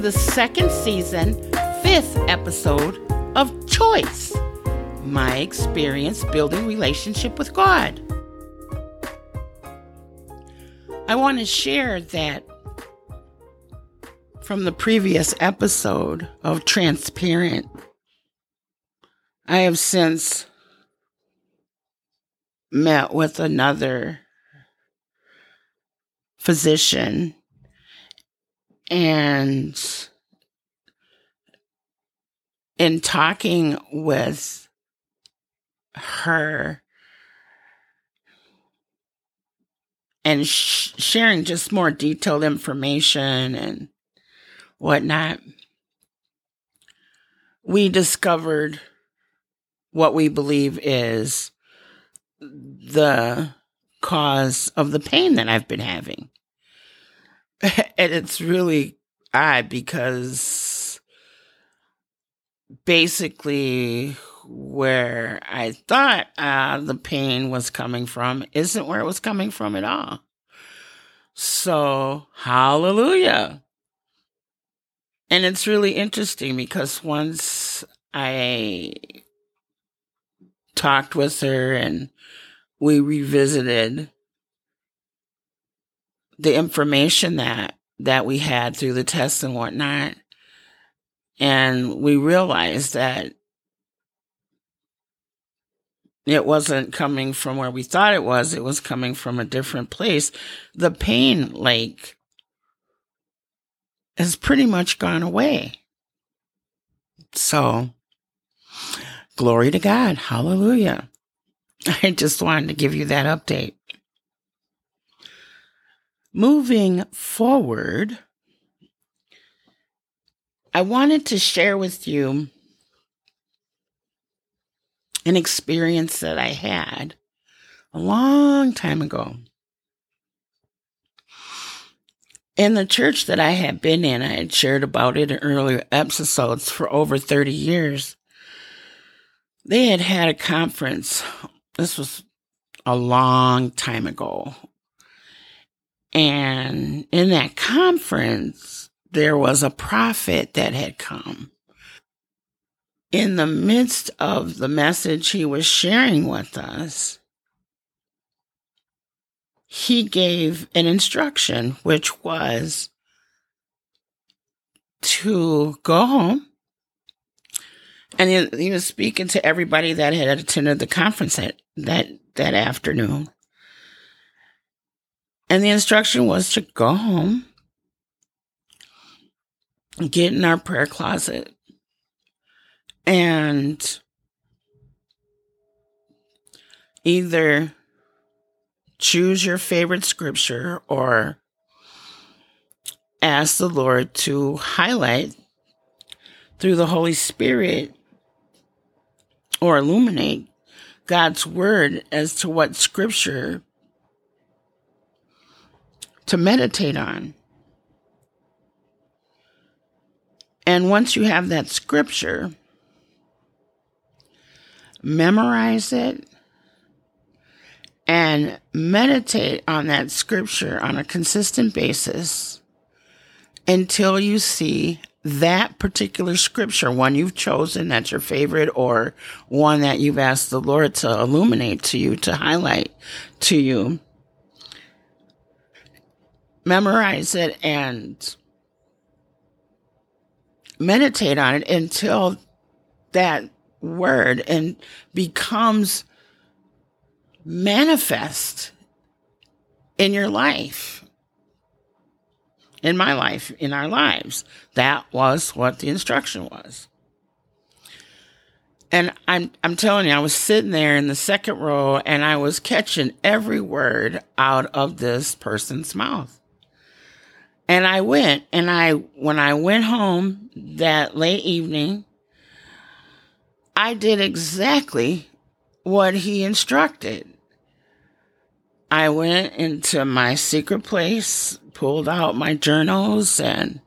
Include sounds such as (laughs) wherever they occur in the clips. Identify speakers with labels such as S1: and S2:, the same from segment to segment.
S1: the second season, fifth episode of Choice My Experience Building Relationship with God. I want to share that from the previous episode of Transparent. I have since met with another physician and in talking with her and sh- sharing just more detailed information and whatnot, we discovered what we believe is the cause of the pain that I've been having. (laughs) and it's really odd because basically where I thought uh, the pain was coming from isn't where it was coming from at all. So, hallelujah. And it's really interesting because once I talked with her and we revisited the information that that we had through the tests and whatnot. And we realized that it wasn't coming from where we thought it was. It was coming from a different place. The pain like has pretty much gone away. So glory to god. Hallelujah. (laughs) I just wanted to give you that update. Moving forward, I wanted to share with you an experience that I had a long time ago. In the church that I had been in, I had shared about it in earlier episodes for over 30 years. They had had a conference this was a long time ago. And in that conference, there was a prophet that had come. In the midst of the message he was sharing with us, he gave an instruction, which was to go home and he, he was speaking to everybody that had attended the conference that that that afternoon. And the instruction was to go home, get in our prayer closet, and either choose your favorite scripture or ask the Lord to highlight through the Holy Spirit or illuminate God's word as to what scripture to meditate on. And once you have that scripture, memorize it and meditate on that scripture on a consistent basis until you see that particular scripture, one you've chosen that's your favorite, or one that you've asked the Lord to illuminate to you, to highlight to you, memorize it and meditate on it until that word and becomes manifest in your life in my life, in our lives. That was what the instruction was. And I'm I'm telling you, I was sitting there in the second row and I was catching every word out of this person's mouth. And I went and I when I went home that late evening, I did exactly what he instructed. I went into my secret place, pulled out my journals, and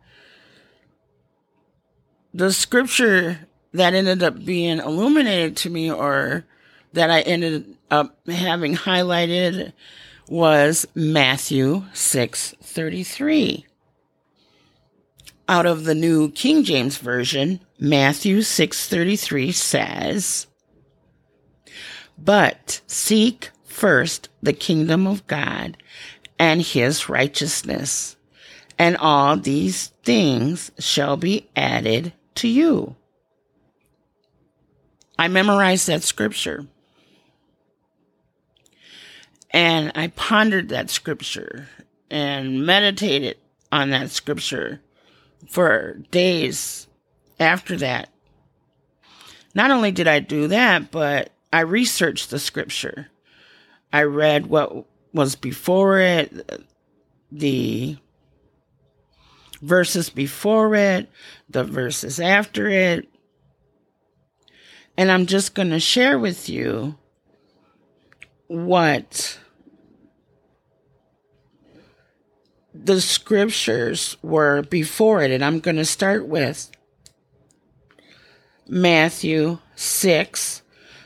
S1: the scripture that ended up being illuminated to me or that I ended up having highlighted was Matthew 6:33. Out of the New King James Version, Matthew 6:33 says, "But seek first the kingdom of God and his righteousness, and all these things shall be added to you." I memorized that scripture. And I pondered that scripture and meditated on that scripture for days after that. Not only did I do that, but I researched the scripture. I read what was before it, the verses before it, the verses after it. And I'm just going to share with you what the scriptures were before it. And I'm going to start with Matthew 6,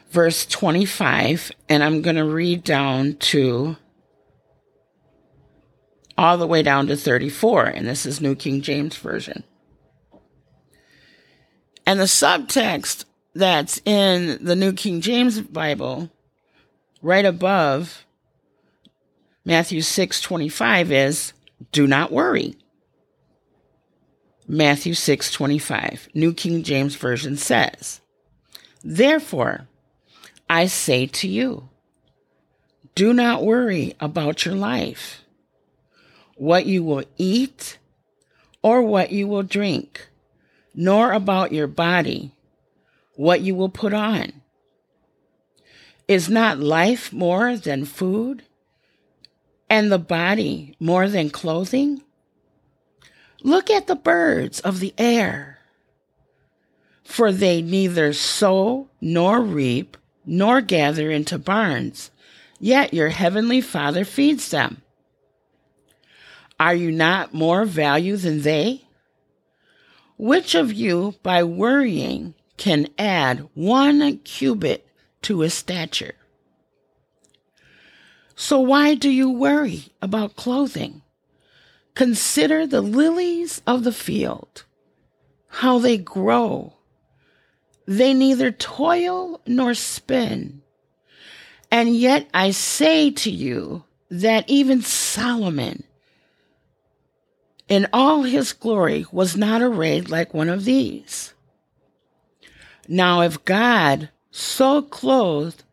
S1: verse 25. And I'm going to read down to all the way down to 34. And this is New King James Version. And the subtext that's in the New King James Bible, right above Matthew 6 25 is do not worry. Matthew 6:25, New King James Version says, Therefore, I say to you, do not worry about your life, what you will eat or what you will drink, nor about your body, what you will put on. Is not life more than food and the body more than clothing? Look at the birds of the air, for they neither sow nor reap nor gather into barns, yet your heavenly Father feeds them. Are you not more value than they? Which of you, by worrying, can add one cubit to his stature? So why do you worry about clothing? Consider the lilies of the field, how they grow. They neither toil nor spin. And yet I say to you that even Solomon, in all his glory, was not arrayed like one of these. Now, if God so clothed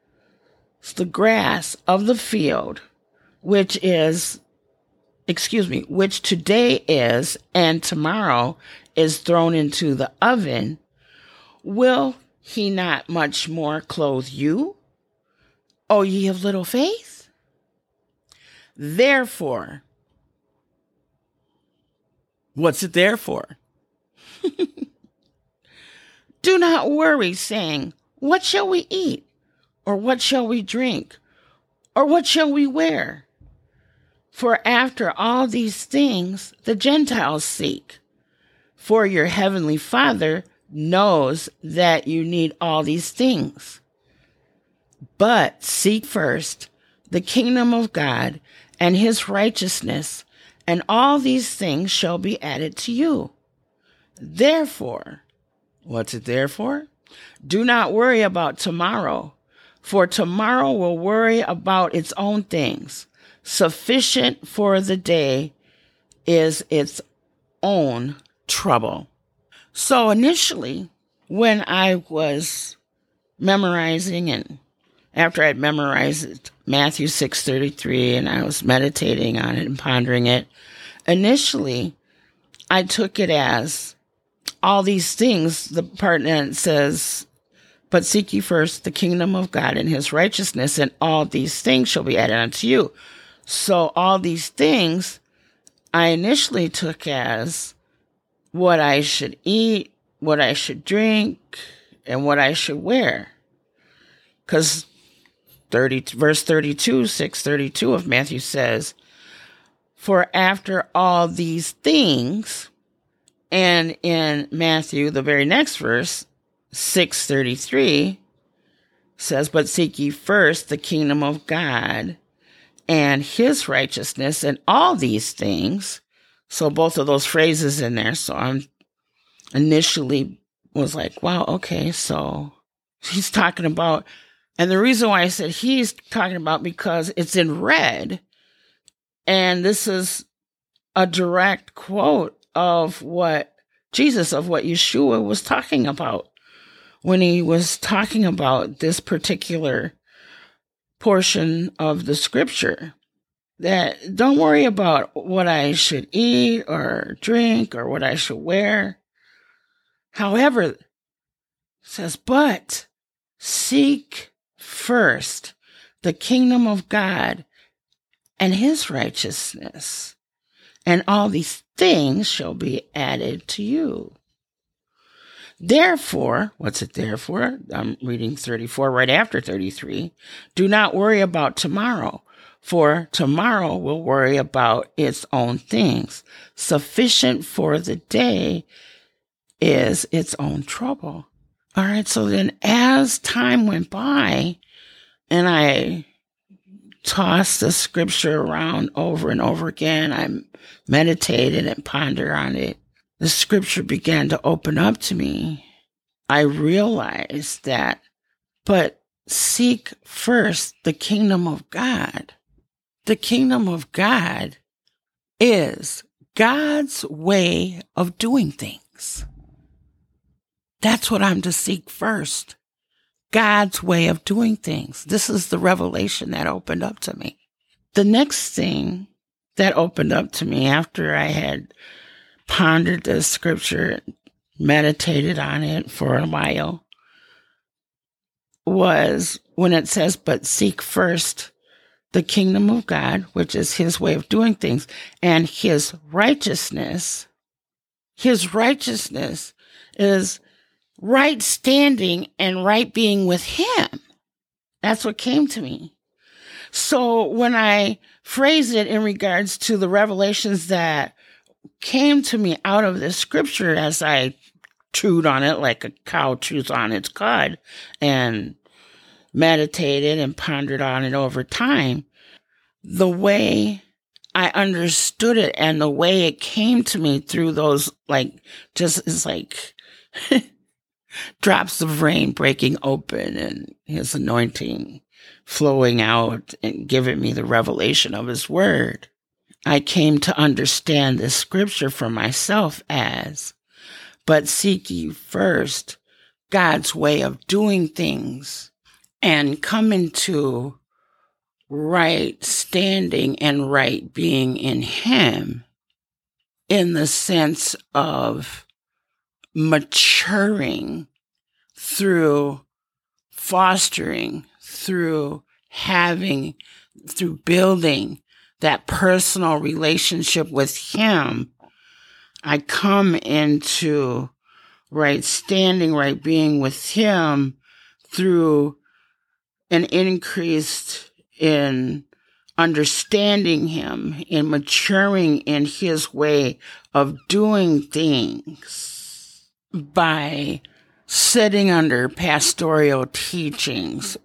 S1: the grass of the field, which is, excuse me, which today is and tomorrow is thrown into the oven, will he not much more clothe you? O ye of little faith? Therefore, what's it there for? (laughs) Do not worry, saying, What shall we eat? Or what shall we drink? Or what shall we wear? For after all these things the Gentiles seek. For your heavenly Father knows that you need all these things. But seek first the kingdom of God and his righteousness, and all these things shall be added to you. Therefore, what's it there for? Do not worry about tomorrow for tomorrow will worry about its own things. Sufficient for the day is its own trouble. So initially, when I was memorizing and after I'd memorized Matthew 6:33 and I was meditating on it and pondering it, initially I took it as all these things. The part that says but seek ye first the kingdom of God and his righteousness, and all these things shall be added unto you. So, all these things I initially took as what I should eat, what I should drink, and what I should wear. Because 30, verse 32, 632 of Matthew says, For after all these things, and in Matthew, the very next verse, 633 says, But seek ye first the kingdom of God and his righteousness, and all these things. So both of those phrases in there. So I'm initially was like, wow, okay, so he's talking about, and the reason why I said he's talking about because it's in red, and this is a direct quote of what Jesus, of what Yeshua was talking about when he was talking about this particular portion of the scripture. That don't worry about what I should eat or drink or what I should wear. However, says, but seek first the kingdom of God and his righteousness, and all these things shall be added to you. Therefore, what's it therefore? I'm reading 34 right after 33. Do not worry about tomorrow, for tomorrow will worry about its own things. Sufficient for the day is its own trouble. All right. So then as time went by and I tossed the scripture around over and over again, I meditated and pondered on it. The scripture began to open up to me. I realized that, but seek first the kingdom of God. The kingdom of God is God's way of doing things. That's what I'm to seek first. God's way of doing things. This is the revelation that opened up to me. The next thing that opened up to me after I had pondered the scripture, meditated on it for a while, was when it says, but seek first the kingdom of God, which is his way of doing things, and his righteousness. His righteousness is right standing and right being with him. That's what came to me. So when I phrase it in regards to the revelations that came to me out of this scripture as I chewed on it like a cow chews on its cud and meditated and pondered on it over time, the way I understood it and the way it came to me through those, like, just is like (laughs) drops of rain breaking open and his anointing flowing out and giving me the revelation of his word. I came to understand this scripture for myself as, but seek ye first God's way of doing things and come into right standing and right being in Him in the sense of maturing through fostering, through having, through building that personal relationship with Him, I come into right standing, right being with Him through an increased in understanding Him, in maturing in His way of doing things by sitting under pastoral teachings,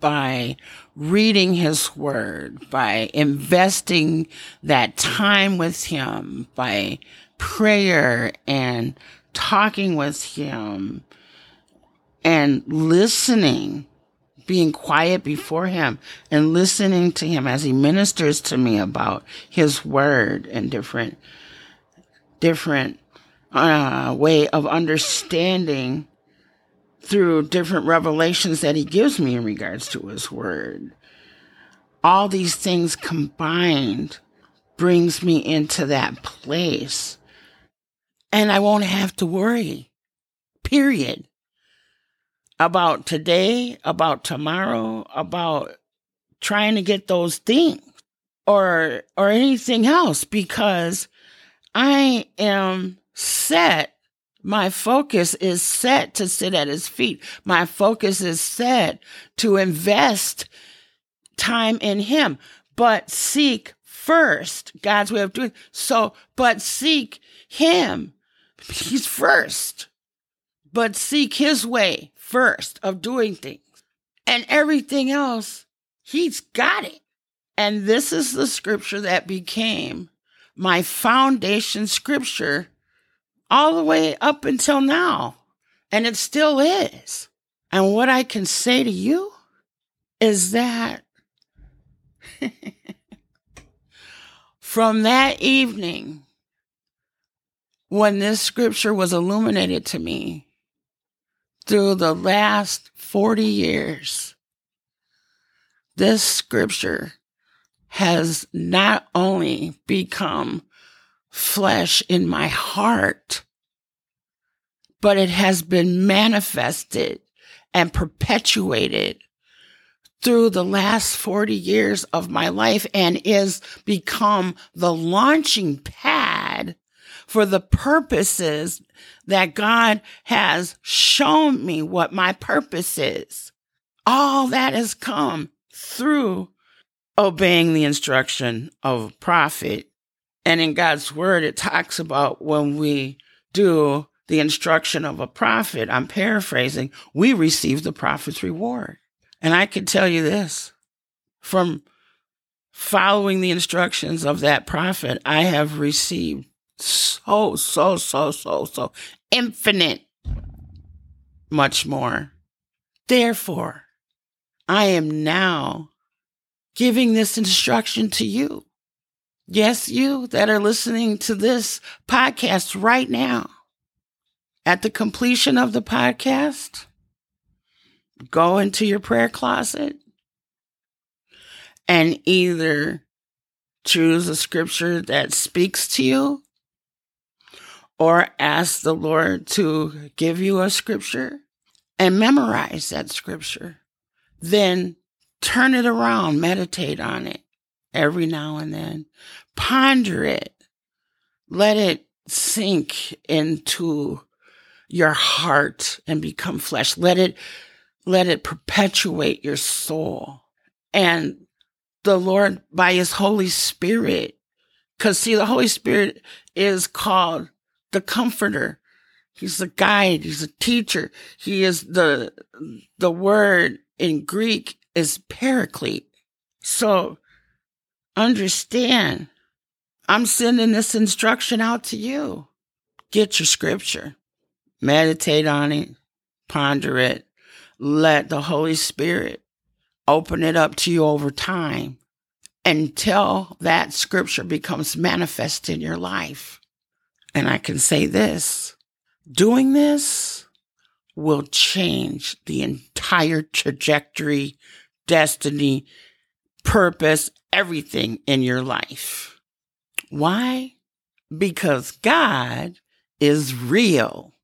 S1: by reading his word, by investing that time with him, by prayer and talking with him and listening, being quiet before him and listening to him as he ministers to me about his word and different, different uh, way of understanding through different revelations that he gives me in regards to his word. All these things combined brings me into that place. And I won't have to worry, period, about today, about tomorrow, about trying to get those things or or anything else because I am set. My focus is set to sit at his feet. My focus is set to invest time in him, but seek first God's way of doing. So, but seek him. He's first, but seek his way first of doing things. And everything else, he's got it. And this is the scripture that became my foundation scripture all the way up until now. And it still is. And what I can say to you is that (laughs) from that evening, when this scripture was illuminated to me through the last 40 years, this scripture has not only become flesh in my heart, but it has been manifested and perpetuated through the last 40 years of my life and is become the launching pad for the purposes that God has shown me what my purpose is. All that has come through obeying the instruction of prophet. And in God's word, it talks about when we do the instruction of a prophet, I'm paraphrasing, we receive the prophet's reward. And I can tell you this from following the instructions of that prophet, I have received so, so, so, so, so infinite much more. Therefore, I am now giving this instruction to you. Yes, you that are listening to this podcast right now. At the completion of the podcast, go into your prayer closet and either choose a scripture that speaks to you or ask the Lord to give you a scripture and memorize that scripture. Then turn it around, meditate on it every now and then, ponder it, let it sink into your heart and become flesh. Let it let it perpetuate your soul. And the Lord, by his Holy Spirit, because see, the Holy Spirit is called the comforter. He's the guide. He's a teacher. He is the, the word in Greek is paraclete. So understand, I'm sending this instruction out to you. Get your scripture, meditate on it, ponder it, let the Holy Spirit open it up to you over time until that scripture becomes manifest in your life. And I can say this doing this will change the entire trajectory, destiny, purpose, everything in your life. Why? Because God is real.